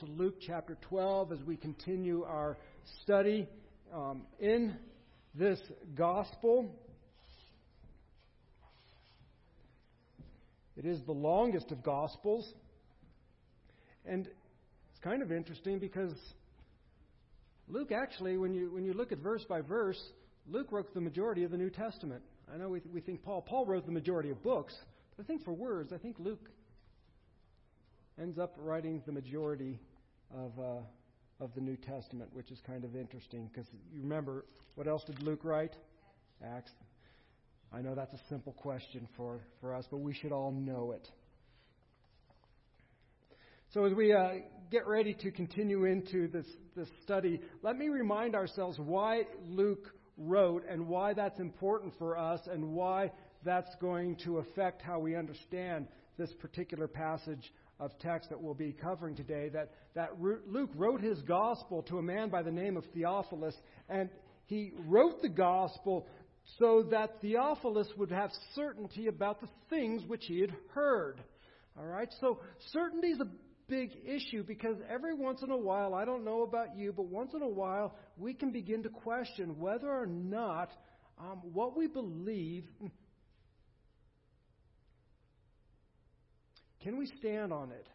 to Luke chapter 12 as we continue our study um, in this gospel. It is the longest of gospels. And it's kind of interesting because Luke actually, when you, when you look at verse by verse, Luke wrote the majority of the New Testament. I know we, we think Paul. Paul wrote the majority of books, but I think for words, I think Luke ends up writing the majority of, uh, of the New Testament, which is kind of interesting because you remember what else did Luke write? Acts. I know that's a simple question for, for us, but we should all know it. So, as we uh, get ready to continue into this, this study, let me remind ourselves why Luke wrote and why that's important for us and why that's going to affect how we understand this particular passage of text that we'll be covering today that, that Luke wrote his gospel to a man by the name of Theophilus, and he wrote the gospel so that Theophilus would have certainty about the things which he had heard. All right? So, certainty is a big issue because every once in a while, I don't know about you, but once in a while, we can begin to question whether or not um, what we believe Can we stand on it?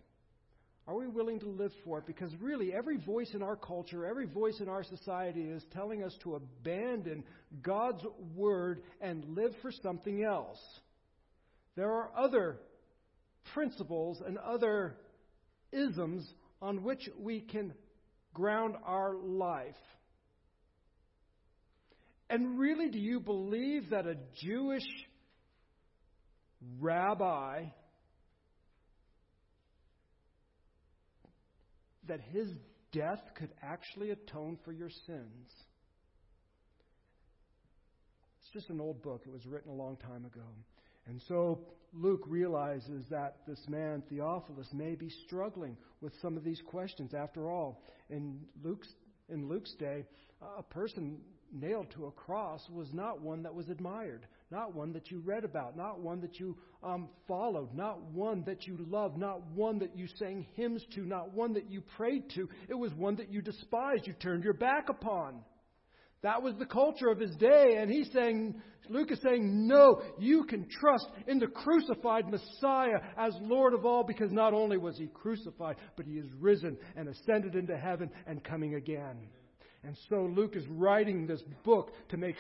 Are we willing to live for it? Because really, every voice in our culture, every voice in our society is telling us to abandon God's word and live for something else. There are other principles and other isms on which we can ground our life. And really, do you believe that a Jewish rabbi that his death could actually atone for your sins. It's just an old book. It was written a long time ago. And so Luke realizes that this man, Theophilus, may be struggling with some of these questions. After all, in Luke's, in Luke's day, a person nailed to a cross was not one that was admired, not one that you read about, not one that you um, followed, not one that you loved, not one that you sang hymns to, not one that you prayed to. It was one that you despised, you turned your back upon. That was the culture of his day, and he's saying, Luke is saying, no, you can trust in the crucified Messiah as Lord of all, because not only was he crucified, but he is risen and ascended into heaven and coming again. And so Luke is writing this book to make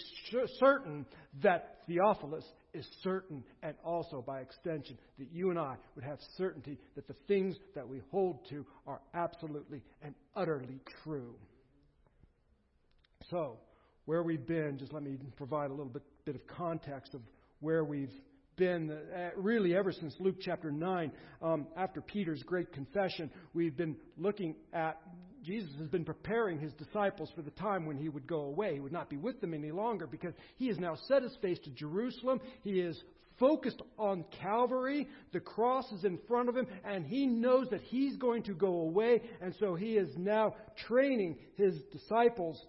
certain that Theophilus is certain, and also by extension, that you and I would have certainty that the things that we hold to are absolutely and utterly true. So, where we've been, just let me provide a little bit, bit of context of where we've been uh, really ever since Luke chapter 9. Um, after Peter's great confession, we've been looking at Jesus has been preparing his disciples for the time when he would go away. He would not be with them any longer because he has now set his face to Jerusalem. He is focused on Calvary. The cross is in front of him, and he knows that he's going to go away. And so he is now training his disciples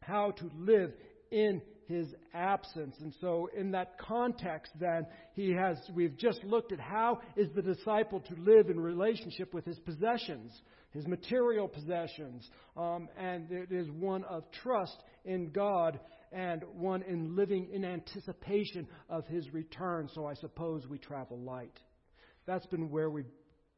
how to live in his absence. And so in that context then he has we've just looked at how is the disciple to live in relationship with his possessions his material possessions. Um, and it is one of trust in God and one in living in anticipation of his return. So I suppose we travel light. That's been where we've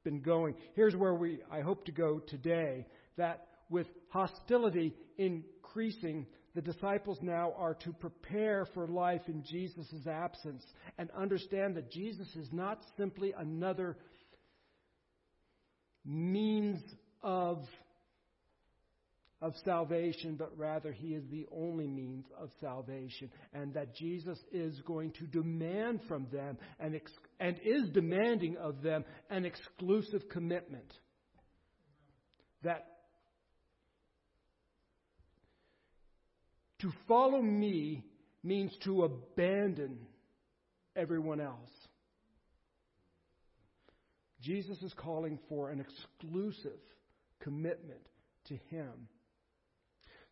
been going. Here's where we, I hope to go today. That with hostility increasing, the disciples now are to prepare for life in Jesus' absence and understand that Jesus is not simply another means of, of salvation, but rather he is the only means of salvation, and that Jesus is going to demand from them and, ex- and is demanding of them an exclusive commitment. That to follow me means to abandon everyone else. Jesus is calling for an exclusive commitment to Him.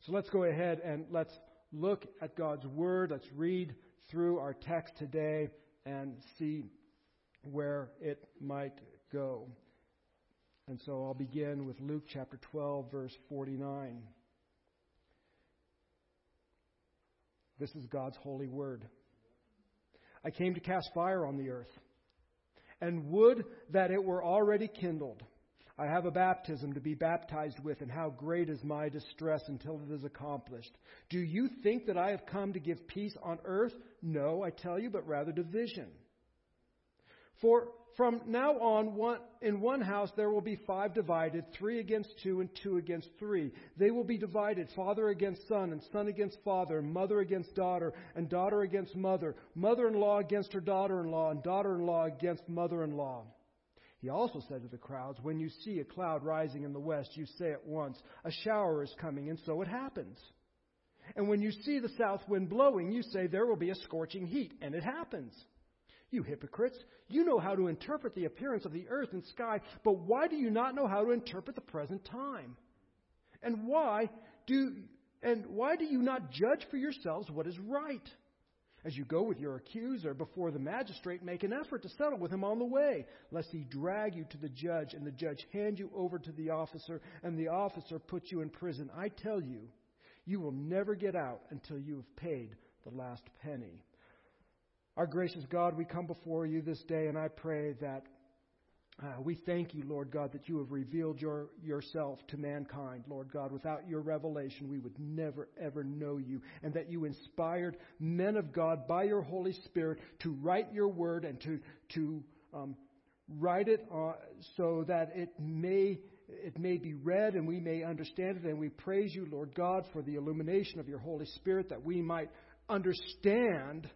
So let's go ahead and let's look at God's Word. Let's read through our text today and see where it might go. And so I'll begin with Luke chapter 12, verse 49. This is God's holy word. I came to cast fire on the earth, and would that it were already kindled. I have a baptism to be baptized with, and how great is my distress until it is accomplished. Do you think that I have come to give peace on earth? No, I tell you, but rather division. For from now on, one, in one house there will be five divided, three against two and two against three. They will be divided, father against son, and son against father, mother against daughter, and daughter against mother, mother in law against her daughter in law, and daughter in law against mother in law. He also said to the crowds, When you see a cloud rising in the west, you say at once, A shower is coming, and so it happens. And when you see the south wind blowing, you say, There will be a scorching heat, and it happens. You hypocrites, you know how to interpret the appearance of the earth and sky, but why do you not know how to interpret the present time? And why do and why do you not judge for yourselves what is right? As you go with your accuser before the magistrate, make an effort to settle with him on the way, lest he drag you to the judge, and the judge hand you over to the officer, and the officer put you in prison. I tell you, you will never get out until you have paid the last penny. Our gracious God, we come before you this day, and I pray that uh, we thank you, Lord God, that you have revealed your, yourself to mankind, Lord God. Without your revelation, we would never, ever know you. And that you inspired men of God by your Holy Spirit to write your word and to, to um, write it uh, so that it may, it may be read and we may understand it. And we praise you, Lord God, for the illumination of your Holy Spirit that we might understand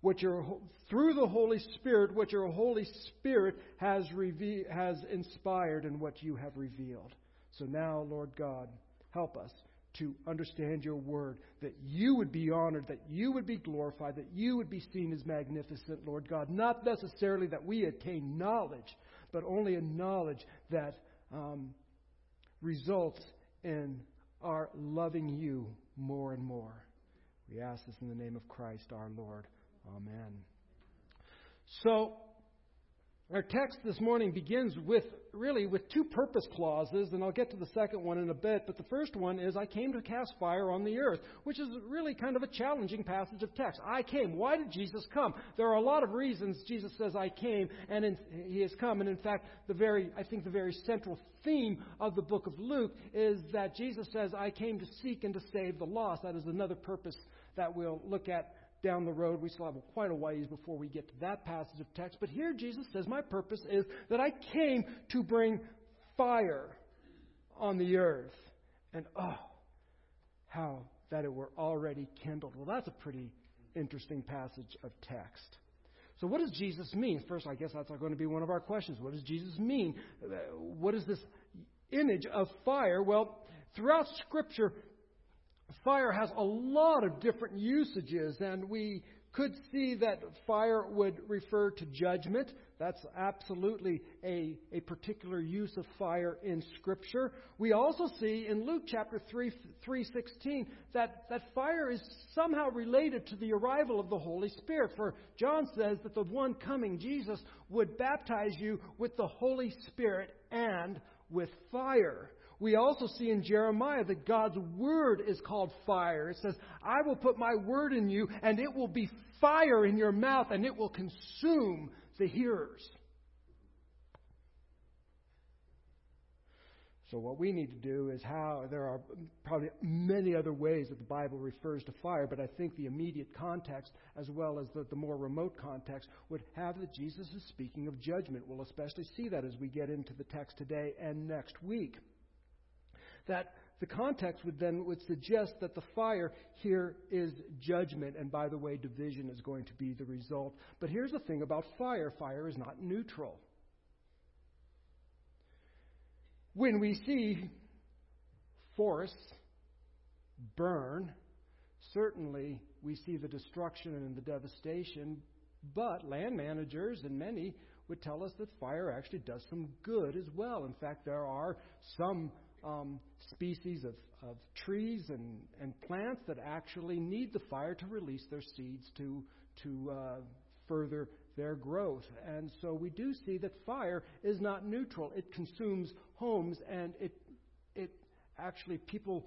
what your, through the Holy Spirit, what your Holy Spirit has, reve- has inspired and what you have revealed. So now, Lord God, help us to understand your word, that you would be honored, that you would be glorified, that you would be seen as magnificent, Lord God. Not necessarily that we attain knowledge, but only a knowledge that um, results in our loving you more and more. We ask this in the name of Christ our Lord. Amen. So, our text this morning begins with really with two purpose clauses, and I'll get to the second one in a bit. But the first one is, I came to cast fire on the earth, which is really kind of a challenging passage of text. I came. Why did Jesus come? There are a lot of reasons Jesus says, I came, and in, he has come. And in fact, the very, I think the very central theme of the book of Luke is that Jesus says, I came to seek and to save the lost. That is another purpose that we'll look at down the road. We still have quite a ways before we get to that passage of text. But here Jesus says, My purpose is that I came to bring fire on the earth. And oh, how that it were already kindled. Well, that's a pretty interesting passage of text. So, what does Jesus mean? First, I guess that's going to be one of our questions. What does Jesus mean? What is this image of fire? Well, throughout Scripture, fire has a lot of different usages, and we could see that fire would refer to judgment. That's absolutely a, a particular use of fire in Scripture. We also see in Luke chapter 3, 3.16 that, that fire is somehow related to the arrival of the Holy Spirit. For John says that the one coming, Jesus, would baptize you with the Holy Spirit and with fire. We also see in Jeremiah that God's word is called fire. It says, I will put my word in you, and it will be fire in your mouth, and it will consume the hearers. So, what we need to do is how there are probably many other ways that the Bible refers to fire, but I think the immediate context, as well as the, the more remote context, would have that Jesus is speaking of judgment. We'll especially see that as we get into the text today and next week that the context would then would suggest that the fire here is judgment, and by the way, division is going to be the result. But here's the thing about fire fire is not neutral. When we see forests burn, certainly we see the destruction and the devastation, but land managers and many would tell us that fire actually does some good as well. In fact, there are some um, species of, of trees and, and plants that actually need the fire to release their seeds to, to uh, further their growth. And so we do see that fire is not neutral. It consumes homes and it, it actually, people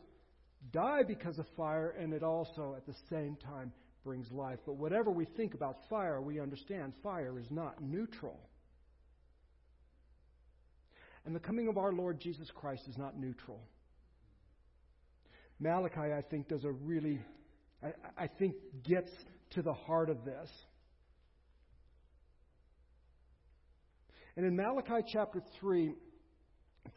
die because of fire and it also at the same time brings life. But whatever we think about fire, we understand fire is not neutral. And the coming of our Lord Jesus Christ is not neutral. Malachi, I think, does a really, I, I think, gets to the heart of this. And in Malachi chapter 3,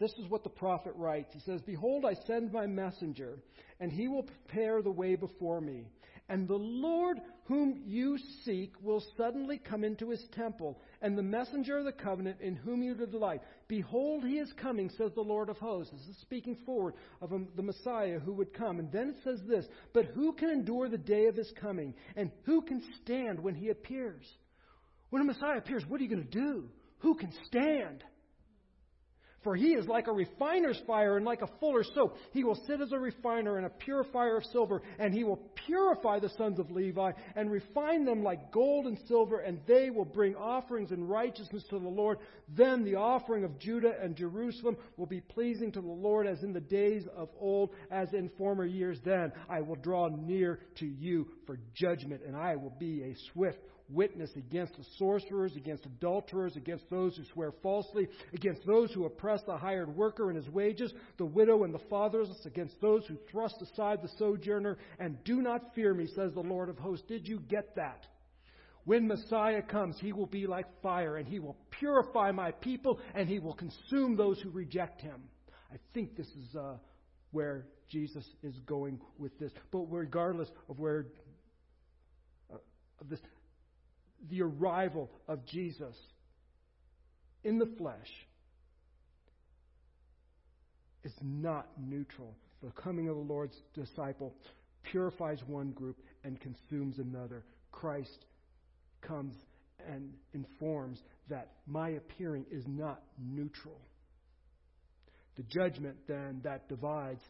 this is what the prophet writes. He says, Behold, I send my messenger, and he will prepare the way before me. And the Lord whom you seek will suddenly come into his temple, and the messenger of the covenant in whom you delight. Behold, he is coming, says the Lord of hosts. This is speaking forward of um, the Messiah who would come. And then it says this But who can endure the day of his coming? And who can stand when he appears? When a Messiah appears, what are you going to do? Who can stand? For he is like a refiner's fire and like a fuller's soap. He will sit as a refiner and a purifier of silver, and he will purify the sons of Levi and refine them like gold and silver, and they will bring offerings in righteousness to the Lord. Then the offering of Judah and Jerusalem will be pleasing to the Lord as in the days of old, as in former years. Then I will draw near to you for judgment, and I will be a swift witness against the sorcerers, against adulterers, against those who swear falsely, against those who oppress the hired worker and his wages, the widow and the fatherless, against those who thrust aside the sojourner, and do not fear me, says the Lord of hosts. Did you get that? When Messiah comes, he will be like fire, and he will purify my people, and he will consume those who reject him. I think this is uh, where Jesus is going with this. But regardless of where uh, of this, the arrival of Jesus in the flesh is not neutral. The coming of the Lord's disciple purifies one group and consumes another. Christ comes and informs that my appearing is not neutral. The judgment then that divides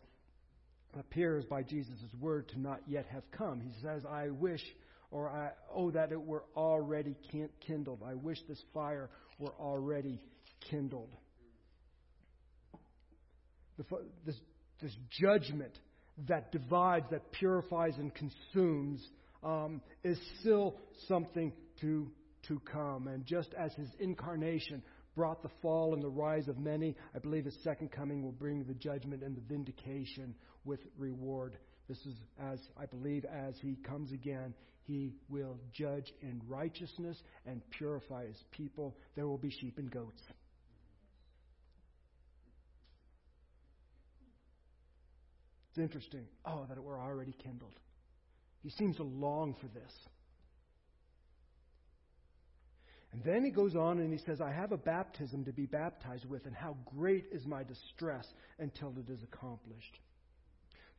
appears by Jesus' word to not yet have come. He says, I wish or I, oh, that it were already kindled. I wish this fire were already kindled. This, this judgment that divides, that purifies, and consumes um, is still something to, to come. And just as his incarnation brought the fall and the rise of many, I believe his second coming will bring the judgment and the vindication with reward. This is as I believe as he comes again, he will judge in righteousness and purify his people. There will be sheep and goats. It's interesting. Oh, that it were already kindled. He seems to long for this. And then he goes on and he says, I have a baptism to be baptized with, and how great is my distress until it is accomplished.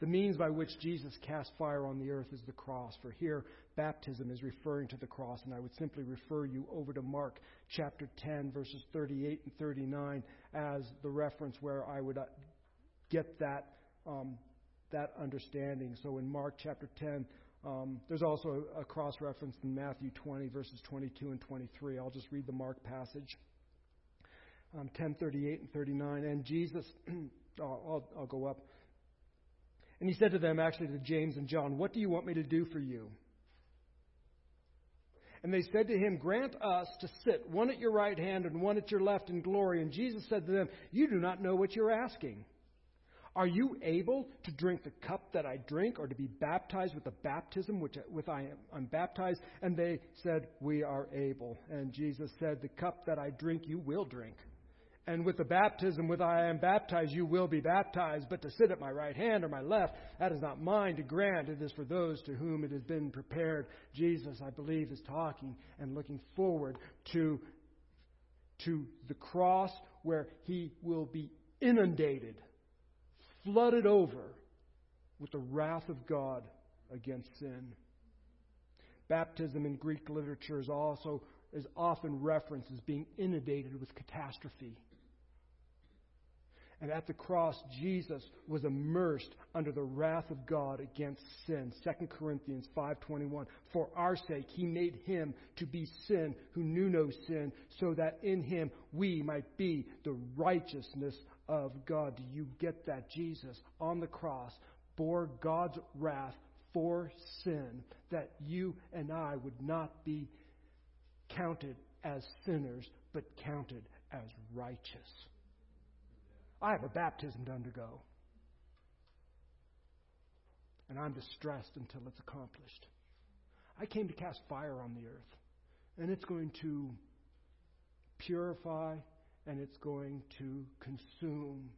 The means by which Jesus cast fire on the earth is the cross. For here, baptism is referring to the cross. And I would simply refer you over to Mark chapter 10, verses 38 and 39 as the reference where I would uh, get that, um, that understanding. So in Mark chapter 10, um, there's also a, cross reference in Matthew 20, verses 22 and 23. I'll just read the Mark passage. Um, 10, 38 and 39. And Jesus, I'll, I'll go up. And he said to them, actually to James and John, What do you want me to do for you? And they said to him, Grant us to sit one at your right hand and one at your left in glory. And Jesus said to them, You do not know what you're asking. Are you able to drink the cup that I drink, or to be baptized with the baptism which with I am I'm baptized? And they said, We are able. And Jesus said, The cup that I drink, you will drink. And with the baptism with I am baptized, you will be baptized. But to sit at my right hand or my left, that is not mine to grant. It is for those to whom it has been prepared. Jesus, I believe, is talking and looking forward to, to the cross where he will be inundated, flooded over with the wrath of God against sin. Baptism in Greek literature is also is often referenced as being inundated with catastrophe. And at the cross, Jesus was immersed under the wrath of God against sin. 2 Corinthians 5:21. For our sake he made him to be sin who knew no sin, so that in him we might be the righteousness of God. Do you get that? Jesus on the cross bore God's wrath for sin, that you and I would not be counted as sinners, but counted as righteous. I have a baptism to undergo. And I'm distressed until it's accomplished. I came to cast fire on the earth, and it's going to purify and it's going to consume.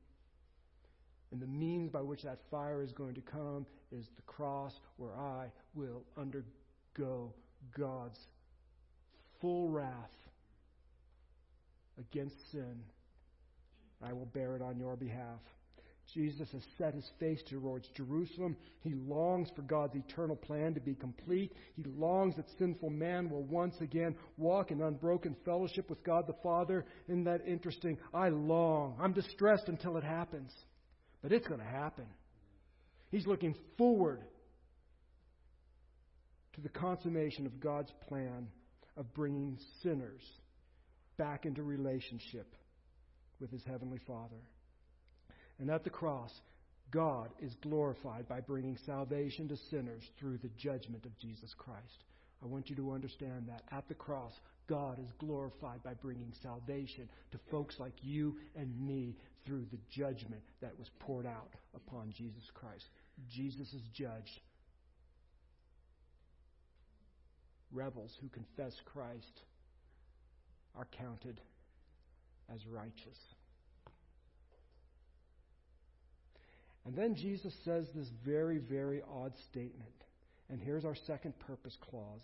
And the means by which that fire is going to come is the cross, where I will undergo God's full wrath against sin I will bear it on your behalf. Jesus has set his face towards Jerusalem. He longs for God's eternal plan to be complete. He longs that sinful man will once again walk in unbroken fellowship with God the Father. Isn't that interesting? I long. I'm distressed until it happens. But it's going to happen. He's looking forward to the consummation of God's plan of bringing sinners back into relationship with his heavenly Father. And at the cross, God is glorified by bringing salvation to sinners through the judgment of Jesus Christ. I want you to understand that. At the cross, God is glorified by bringing salvation to folks like you and me through the judgment that was poured out upon Jesus Christ. Jesus is judged. Rebels who confess Christ are counted as righteous. And then Jesus says this very, very odd statement. And here's our second purpose clause.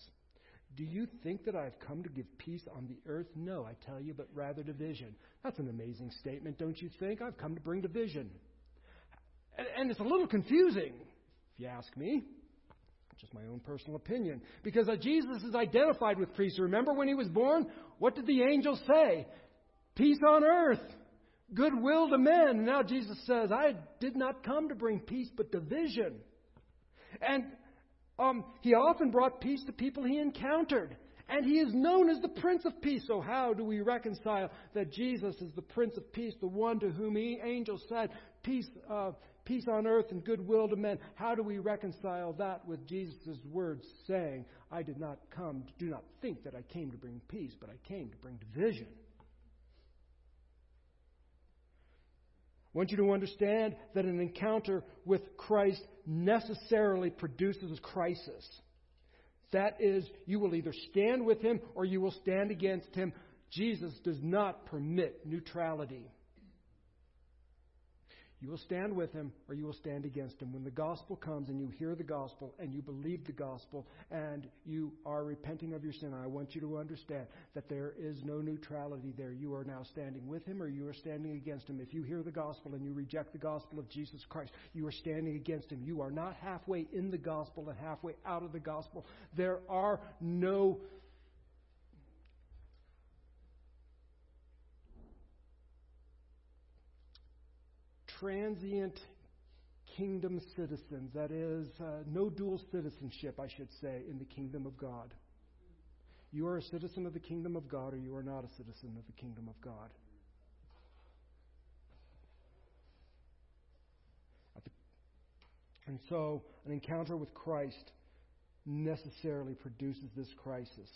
Do you think that I have come to give peace on the earth? No, I tell you, but rather division. That's an amazing statement, don't you think? I've come to bring division. And, and it's a little confusing, if you ask me. Just my own personal opinion. Because uh, Jesus is identified with peace. Remember when he was born? What did the angels say? Peace on earth, goodwill to men. And now Jesus says, I did not come to bring peace, but division. And um, he often brought peace to people he encountered. And he is known as the Prince of Peace. So, how do we reconcile that Jesus is the Prince of Peace, the one to whom he, angels said, Peace, uh, peace on earth and goodwill to men? How do we reconcile that with Jesus' words saying, I did not come, do not think that I came to bring peace, but I came to bring division? I want you to understand that an encounter with Christ necessarily produces crisis. That is, you will either stand with him or you will stand against him. Jesus does not permit neutrality. You will stand with him or you will stand against him. When the gospel comes and you hear the gospel and you believe the gospel and you are repenting of your sin, I want you to understand that there is no neutrality there. You are now standing with him or you are standing against him. If you hear the gospel and you reject the gospel of Jesus Christ, you are standing against him. You are not halfway in the gospel and halfway out of the gospel. There are no transient kingdom citizens. That is, uh, no dual citizenship, I should say, in the kingdom of God. You are a citizen of the kingdom of God, or you are not a citizen of the kingdom of God. And so, an encounter with Christ necessarily produces this crisis.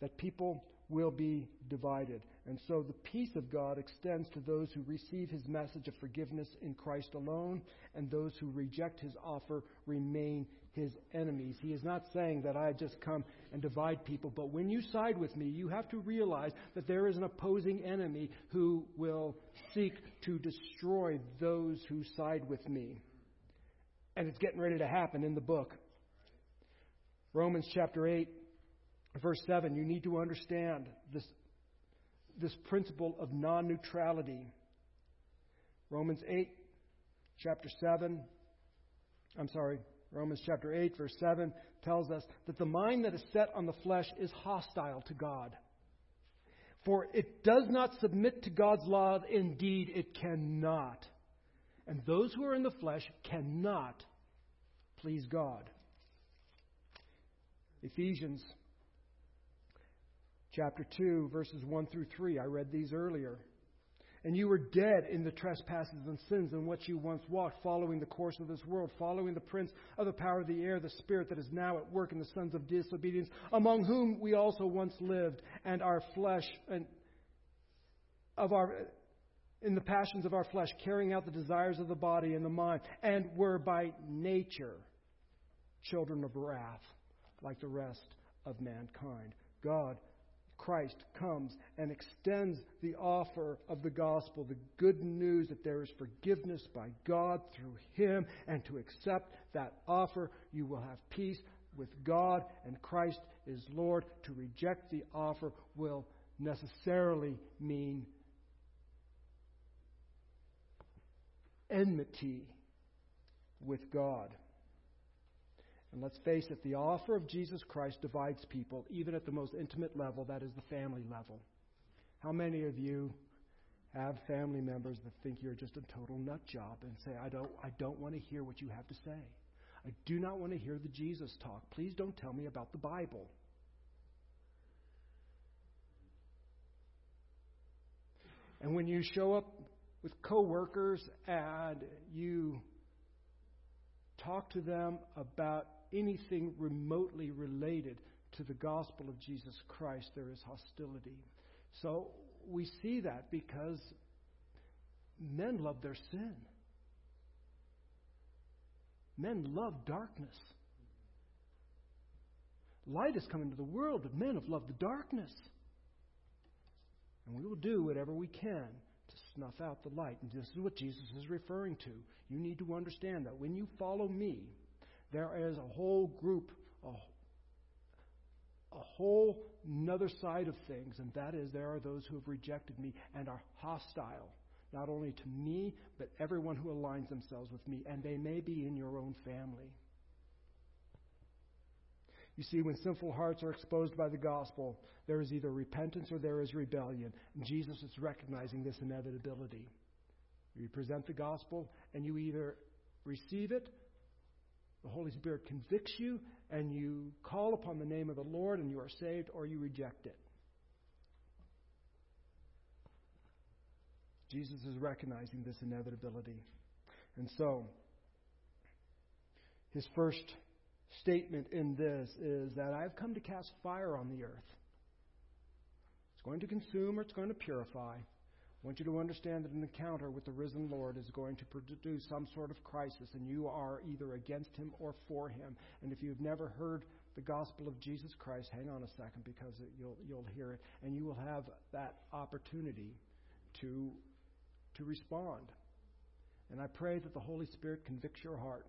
That people will be divided. And so the peace of God extends to those who receive his message of forgiveness in Christ alone, and those who reject his offer remain his enemies. He is not saying that I just come and divide people, but when you side with me, you have to realize that there is an opposing enemy who will seek to destroy those who side with me. And it's getting ready to happen in the book. Romans chapter 8 verse 7, you need to understand this, this principle of non neutrality. Romans 8, chapter 7, I'm sorry, Romans chapter 8, verse 7 tells us that the mind that is set on the flesh is hostile to God. For it does not submit to God's law. Indeed, it cannot. And those who are in the flesh cannot please God. Ephesians chapter 2, verses 1 through 3. I read these earlier. And you were dead in the trespasses and sins in which you once walked, following the course of this world, following the prince of the power of the air, the spirit that is now at work in the sons of disobedience, among whom we also once lived, and our flesh and of our in the passions of our flesh, carrying out the desires of the body and the mind, and were by nature children of wrath, like the rest of mankind. God Christ comes and extends the offer of the gospel, the good news that there is forgiveness by God through Him, and to accept that offer, you will have peace with God and Christ is Lord. To reject the offer will necessarily mean enmity with God. And let's face it, the offer of Jesus Christ divides people, even at the most intimate level, that is the family level. How many of you have family members that think you're just a total nut job and say, I don't, I don't want to hear what you have to say. I do not want to hear the Jesus talk. Please don't tell me about the Bible. And when you show up with coworkers and you talk to them about anything remotely related to the gospel of Jesus Christ, there is hostility. So we see that because men love their sin. Men love darkness. Light has come into the world, but men have loved the darkness. And we will do whatever we can to snuff out the light. And this is what Jesus is referring to. You need to understand that when you follow me, there is a whole group, a, a whole another side of things, and that is there are those who have rejected me and are hostile, not only to me, but everyone who aligns themselves with me, and they may be in your own family. You see, when sinful hearts are exposed by the gospel, there is either repentance or there is rebellion. And Jesus is recognizing this inevitability. You present the gospel, and you either receive it the Holy Spirit convicts you, and you call upon the name of the Lord, and you are saved, or you reject it. Jesus is recognizing this inevitability. And so, his first statement in this is that I've come to cast fire on the earth. It's going to consume or it's going to purify. I want you to understand that an encounter with the risen Lord is going to produce some sort of crisis, and you are either against him or for him. And if you've never heard the gospel of Jesus Christ, hang on a second because it, you'll, you'll hear it, and you will have that opportunity to, to respond. And I pray that the Holy Spirit convicts your heart.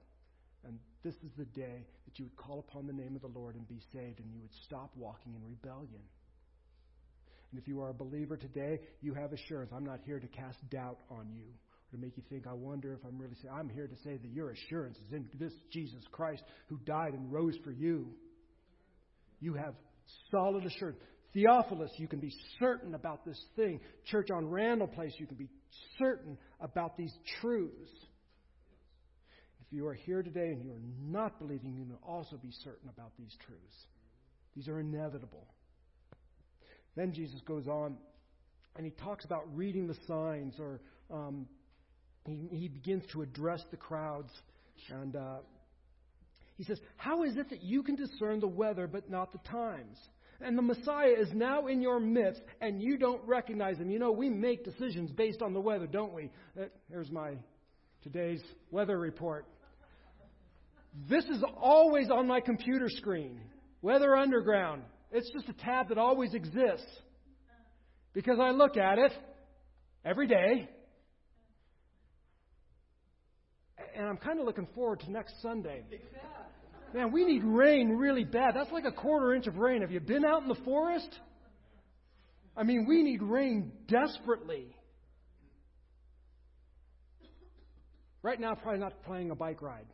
And this is the day that you would call upon the name of the Lord and be saved, and you would stop walking in rebellion. And if you are a believer today, you have assurance. I'm not here to cast doubt on you or to make you think, I wonder if I'm really. I'm here to say that your assurance is in this Jesus Christ who died and rose for you. You have solid assurance. Theophilus, you can be certain about this thing. Church on Randall Place, you can be certain about these truths. If you are here today and you are not believing, you can also be certain about these truths. These are inevitable. Then Jesus goes on and he talks about reading the signs, or um, he, he, begins to address the crowds. And uh, he says, How is it that you can discern the weather but not the times? And the Messiah is now in your midst, and you don't recognize him. You know, we make decisions based on the weather, don't we? Uh, here's my today's weather report. This is always on my computer screen. Weather Underground. It's just a tab that always exists because I look at it every day. And I'm kind of looking forward to next Sunday. Man, we need rain really bad. That's like a quarter inch of rain. Have you been out in the forest? I mean, we need rain desperately. Right now, probably not planning a bike ride.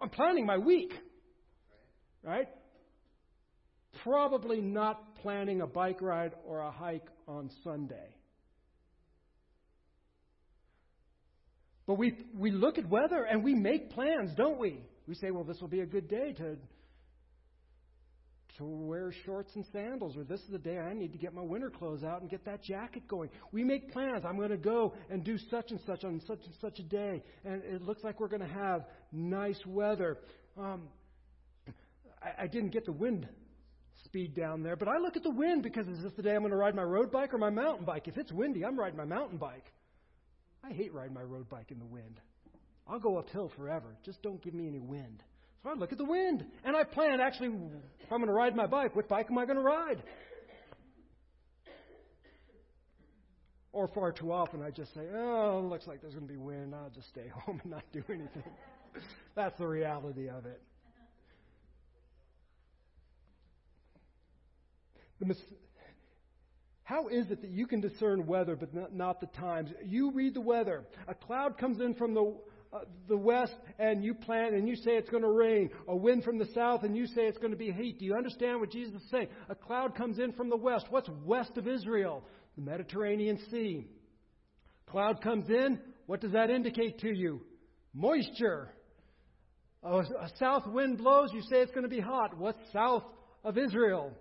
I'm planning my week. Right? Probably not planning a bike ride or a hike on Sunday. But we, we look at weather and we make plans, don't we? We say, well, this will be a good day to, to wear shorts and sandals, or this is the day I need to get my winter clothes out and get that jacket going. We make plans. I'm going to go and do such and such on such and such a day, and it looks like we're going to have nice weather. Um, I, I didn't get the wind speed down there, but I look at the wind because is this the day I'm going to ride my road bike or my mountain bike? If it's windy, I'm riding my mountain bike. I hate riding my road bike in the wind. I'll go uphill forever. Just don't give me any wind. So I look at the wind and I plan actually if I'm going to ride my bike, what bike am I going to ride? Or far too often I just say, oh, looks like there's going to be wind. I'll just stay home and not do anything. That's the reality of it. The, how is it that you can discern weather but not, not the times? You read the weather. A cloud comes in from the uh, the west and you plan and you say it's going to rain. A wind from the south and you say it's going to be heat. Do you understand what Jesus is saying? A cloud comes in from the west. What's west of Israel? The Mediterranean Sea. Cloud comes in. What does that indicate to you? Moisture. A, a south wind blows. You say it's going to be hot. What's south of Israel?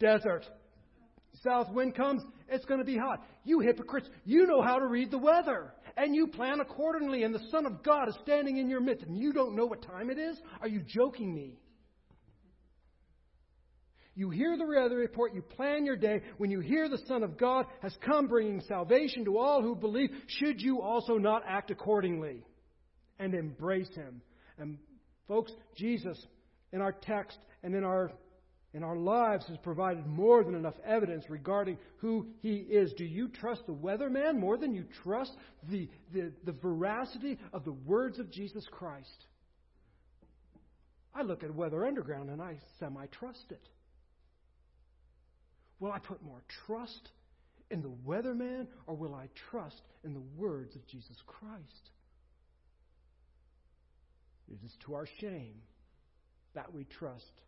Desert south wind comes, it's going to be hot. You hypocrites, you know how to read the weather, and you plan accordingly, and the Son of God is standing in your midst, and you don't know what time it is? Are you joking me? You hear the weather report, you plan your day. When you hear the Son of God has come bringing salvation to all who believe, should you also not act accordingly and embrace Him? And folks, Jesus, in our text and in our in our lives has provided more than enough evidence regarding who he is. Do you trust the weatherman more than you trust the, the, the veracity of the words of Jesus Christ? I look at Weather Underground and I semi trust it. Will I put more trust in the weatherman or will I trust in the words of Jesus Christ? It is to our shame that we trust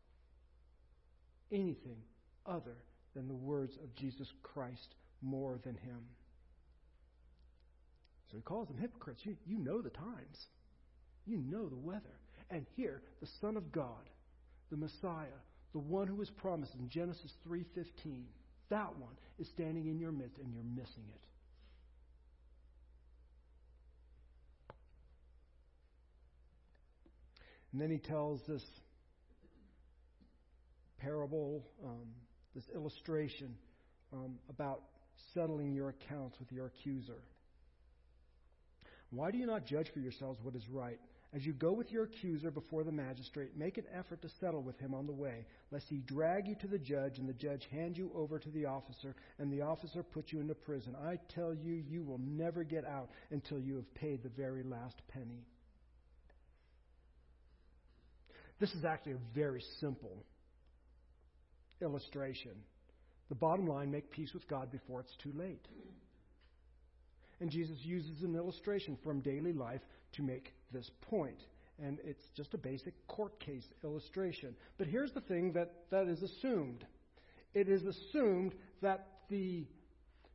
anything other than the words of Jesus Christ more than him. So he calls them hypocrites. You, you know the times. You know the weather. And here, the Son of God, the Messiah, the one who was promised in Genesis 3:15, that one is standing in your midst and you're missing it. And then he tells this parable, um, this illustration um, about settling your accounts with your accuser. Why do you not judge for yourselves what is right? As you go with your accuser before the magistrate, make an effort to settle with him on the way, lest he drag you to the judge, and the judge hand you over to the officer, and the officer put you into prison. I tell you, you will never get out until you have paid the very last penny. This is actually a very simple illustration. The bottom line make peace with God before it's too late. And Jesus uses an illustration from daily life to make this point. And it's just a basic court case illustration. But here's the thing that, that is assumed it is assumed that, the,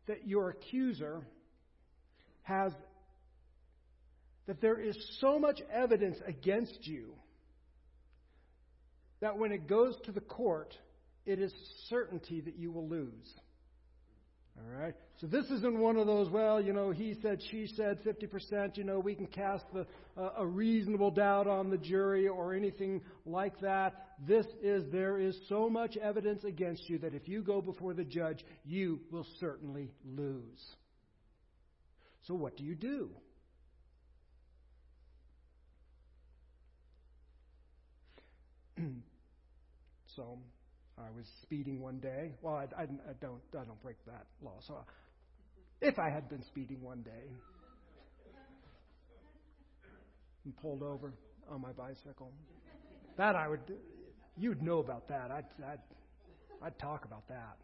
that your accuser has, that there is so much evidence against you that when it goes to the court, it is certainty that you will lose. All right? So this isn't one of those, well, you know, he said, she said, 50%, you know, we can cast the, uh, a reasonable doubt on the jury or anything like that. This is, there is so much evidence against you that if you go before the judge, you will certainly lose. So what do you do? so I was speeding one day. Well, I, I, I don't I don't break that law. So if I had been speeding one day and pulled over on my bicycle, that I would you'd know about that. I'd I'd, I'd talk about that.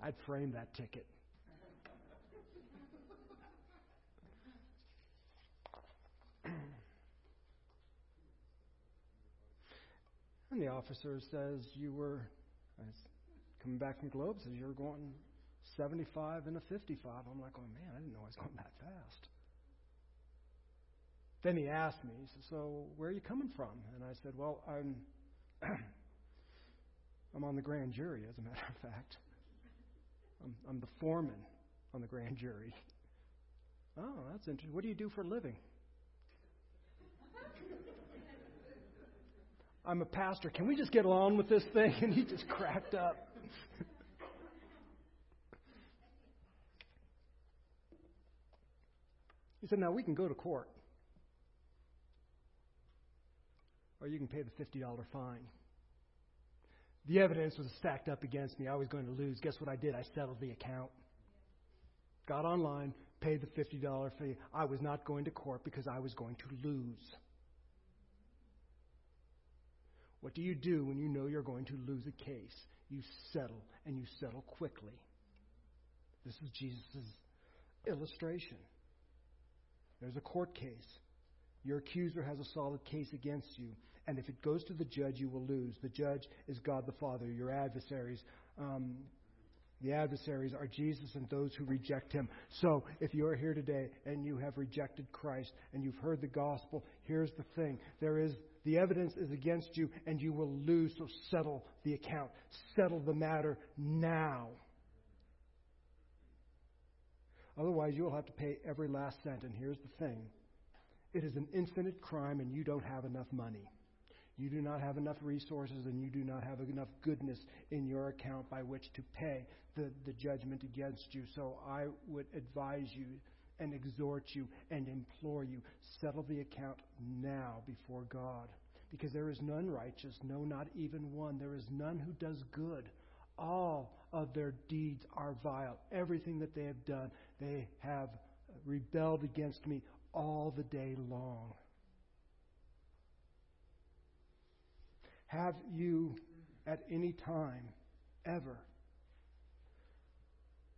I'd frame that ticket. And the officer says, You were coming back from Globe, says you were going 75 and a 55. I'm like, Oh man, I didn't know I was going that fast. Then he asked me, he said, So where are you coming from? And I said, Well, I'm I'm on the grand jury, as a matter of fact. I'm, I'm the foreman on the grand jury. Oh, that's interesting. What do you do for a living? I'm a pastor. Can we just get along with this thing? And he just cracked up. he said, Now we can go to court. Or you can pay the $50 fine. The evidence was stacked up against me. I was going to lose. Guess what I did? I settled the account. Got online, paid the $50 fee. I was not going to court because I was going to lose. What do you do when you know you're going to lose a case? You settle, and you settle quickly. This is Jesus' illustration. There's a court case. Your accuser has a solid case against you. And if it goes to the judge, you will lose. The judge is God the Father. Your adversaries, um, the adversaries are Jesus and those who reject him. So, if you are here today and you have rejected Christ and you've heard the gospel, here's the thing. There is the evidence is against you and you will lose, so settle the account. Settle the matter now. Otherwise, you'll have to pay every last cent. And here's the thing it is an infinite crime, and you don't have enough money. You do not have enough resources, and you do not have enough goodness in your account by which to pay the, the judgment against you. So I would advise you and exhort you and implore you settle the account now before God. Because there is none righteous, no, not even one. There is none who does good. All of their deeds are vile. Everything that they have done, they have rebelled against me all the day long. Have you at any time ever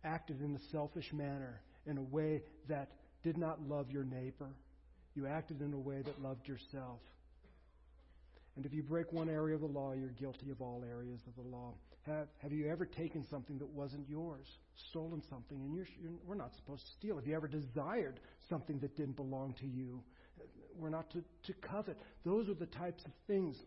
acted in a selfish manner, in a way that did not love your neighbor? You acted in a way that loved yourself. And if you break one area of the law, you're guilty of all areas of the law. Have, have you ever taken something that wasn't yours, stolen something, and you're, you're, we're not supposed to steal? Have you ever desired something that didn't belong to you? We're not to, to covet. Those are the types of things.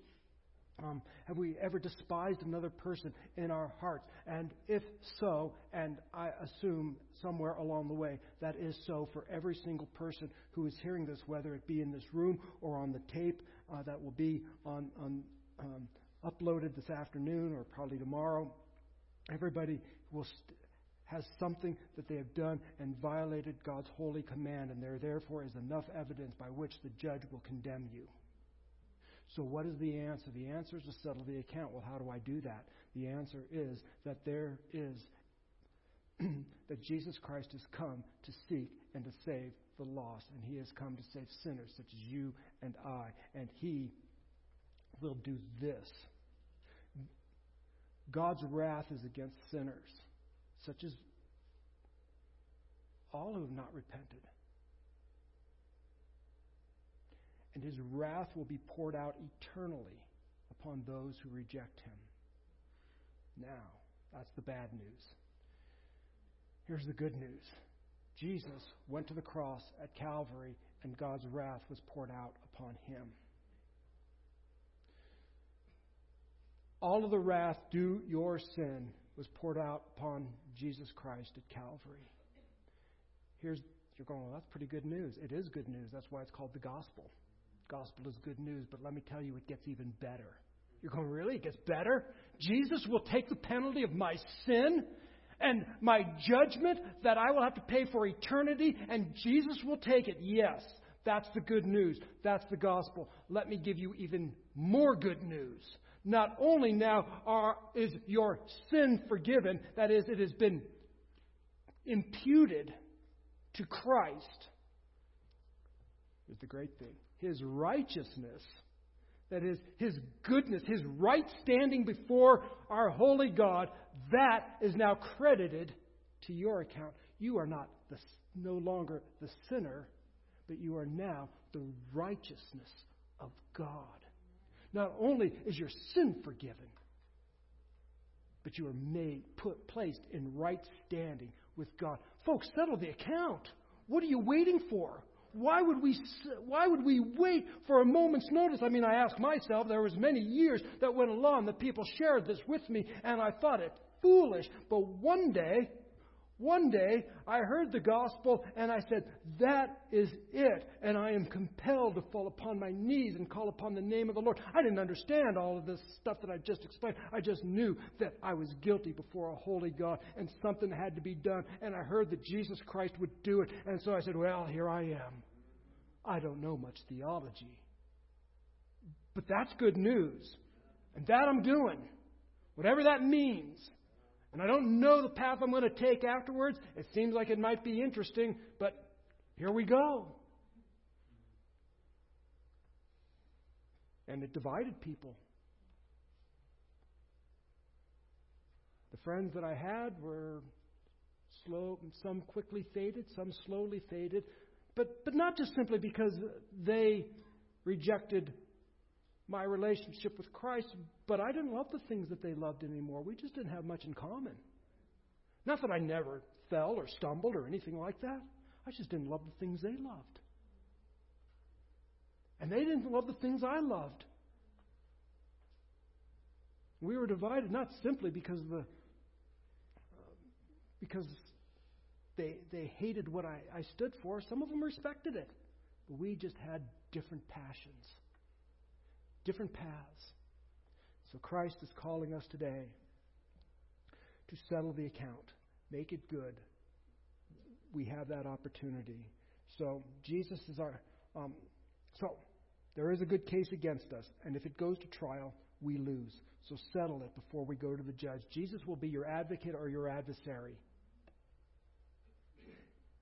Um, have we ever despised another person in our hearts? And if so, and I assume somewhere along the way that is so for every single person who is hearing this, whether it be in this room or on the tape uh, that will be on, on um, uploaded this afternoon or probably tomorrow. Everybody will st- has something that they have done and violated God's holy command, and there therefore is enough evidence by which the judge will condemn you. So, what is the answer? The answer is to settle the account. Well, how do I do that? The answer is that there is that Jesus Christ has come to seek and to save the lost, and He has come to save sinners such as you and I, and He will do this. God's wrath is against sinners, such as all who have not repented. And his wrath will be poured out eternally upon those who reject him. Now, that's the bad news. Here's the good news Jesus went to the cross at Calvary, and God's wrath was poured out upon him. All of the wrath due your sin was poured out upon Jesus Christ at Calvary. Here's you're going, well, that's pretty good news. It is good news. That's why it's called the gospel. Gospel is good news, but let me tell you, it gets even better. You're going, really? It gets better? Jesus will take the penalty of my sin and my judgment that I will have to pay for eternity, and Jesus will take it. Yes, that's the good news. That's the gospel. Let me give you even more good news. Not only now are, is your sin forgiven, that is, it has been imputed to Christ. Is the great thing. His righteousness, that is, His goodness, His right standing before our holy God, that is now credited to your account. You are not the, no longer the sinner, but you are now the righteousness of God. Not only is your sin forgiven, but you are made, put, placed in right standing with God. Folks, settle the account. What are you waiting for? Why would we why would we wait for a moment's notice? I mean, I asked myself, there was many years that went along that people shared this with me and I thought it foolish, but one day one day, I heard the gospel and I said, That is it. And I am compelled to fall upon my knees and call upon the name of the Lord. I didn't understand all of this stuff that I just explained. I just knew that I was guilty before a holy God and something had to be done. And I heard that Jesus Christ would do it. And so I said, Well, here I am. I don't know much theology. But that's good news. And that I'm doing. Whatever that means. And I don't know the path I'm going to take afterwards. It seems like it might be interesting, but here we go. And it divided people. The friends that I had were slow, some quickly faded, some slowly faded, but, but not just simply because they rejected my relationship with Christ, but I didn't love the things that they loved anymore. We just didn't have much in common. Not that I never fell or stumbled or anything like that. I just didn't love the things they loved. And they didn't love the things I loved. We were divided not simply because the uh, because they they hated what I, I stood for. Some of them respected it, but we just had different passions different paths. So Christ is calling us today to settle the account, make it good. We have that opportunity. So Jesus is our. Um, so there is a good case against us, and if it goes to trial, we lose. So settle it before we go to the judge. Jesus will be your advocate or your adversary.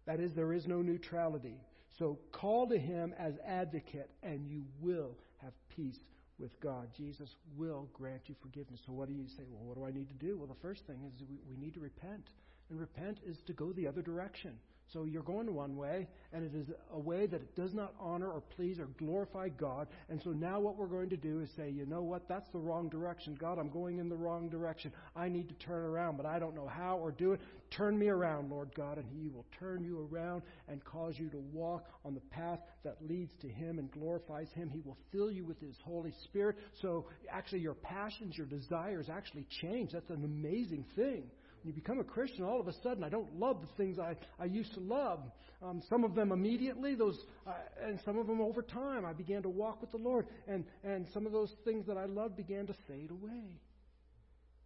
That is, there is no neutrality. So call to him as advocate, and you will peace with God. Jesus will grant you forgiveness. So, what do you say? Well, what do I need to do? Well, the first thing is we, we need to repent. And repent is to go the other direction. So you're going one way, and it is a way that it does not honor or please or glorify God. And so now what we're going to do is say, you know what? That's the wrong direction. God, I'm going in the wrong direction. I need to turn around, but I don't know how or do it. Turn me around, Lord God, and He will turn you around and cause you to walk on the path that leads to Him and glorifies Him. He will fill you with His Holy Spirit. So actually, your passions, your desires actually change. That's an amazing thing you become a Christian, all of a sudden, I don't love the things I, I used to love. Um, some of them immediately, those, uh, and some of them over time. I began to walk with the Lord, and, and some of those things that I loved began to fade away.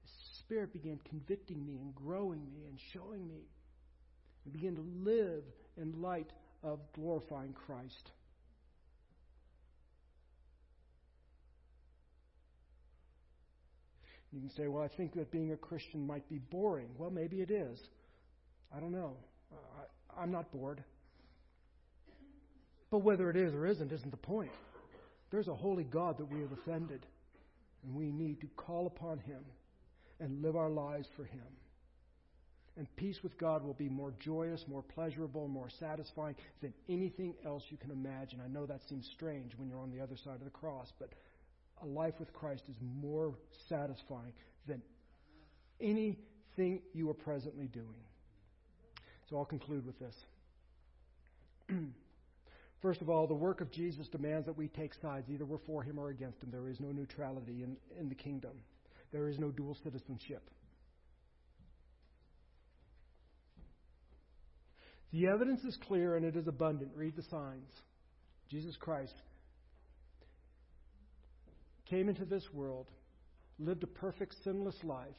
The Spirit began convicting me and growing me and showing me. and began to live in light of glorifying Christ. You can say, well, I think that being a Christian might be boring. Well, maybe it is. I don't know. I, I'm not bored. But whether it is or isn't, isn't the point. There's a holy God that we have offended, and we need to call upon Him and live our lives for Him. And peace with God will be more joyous, more pleasurable, more satisfying than anything else you can imagine. I know that seems strange when you're on the other side of the cross, but a life with Christ is more satisfying than anything you are presently doing. So I'll conclude with this. First of all, the work of Jesus demands that we take sides. Either we're for him or against him. There is no neutrality in, in the kingdom, there is no dual citizenship. The evidence is clear and it is abundant. Read the signs. Jesus Christ came into this world, lived a perfect sinless life,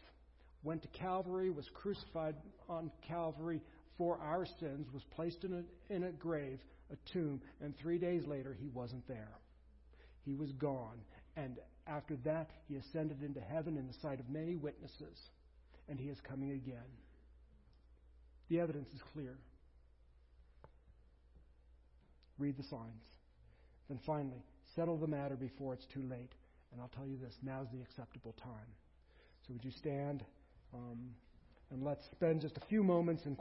went to Calvary, was crucified on Calvary for our sins, was placed in a, in a grave, a tomb, and three days later he wasn't there. He was gone. And after that, he ascended into heaven in the sight of many witnesses, and he is coming again. The evidence is clear. Read the signs. Then finally, settle the matter before it's too late. And I'll tell you this now's the acceptable time. So would you stand um, and let's spend just a few moments in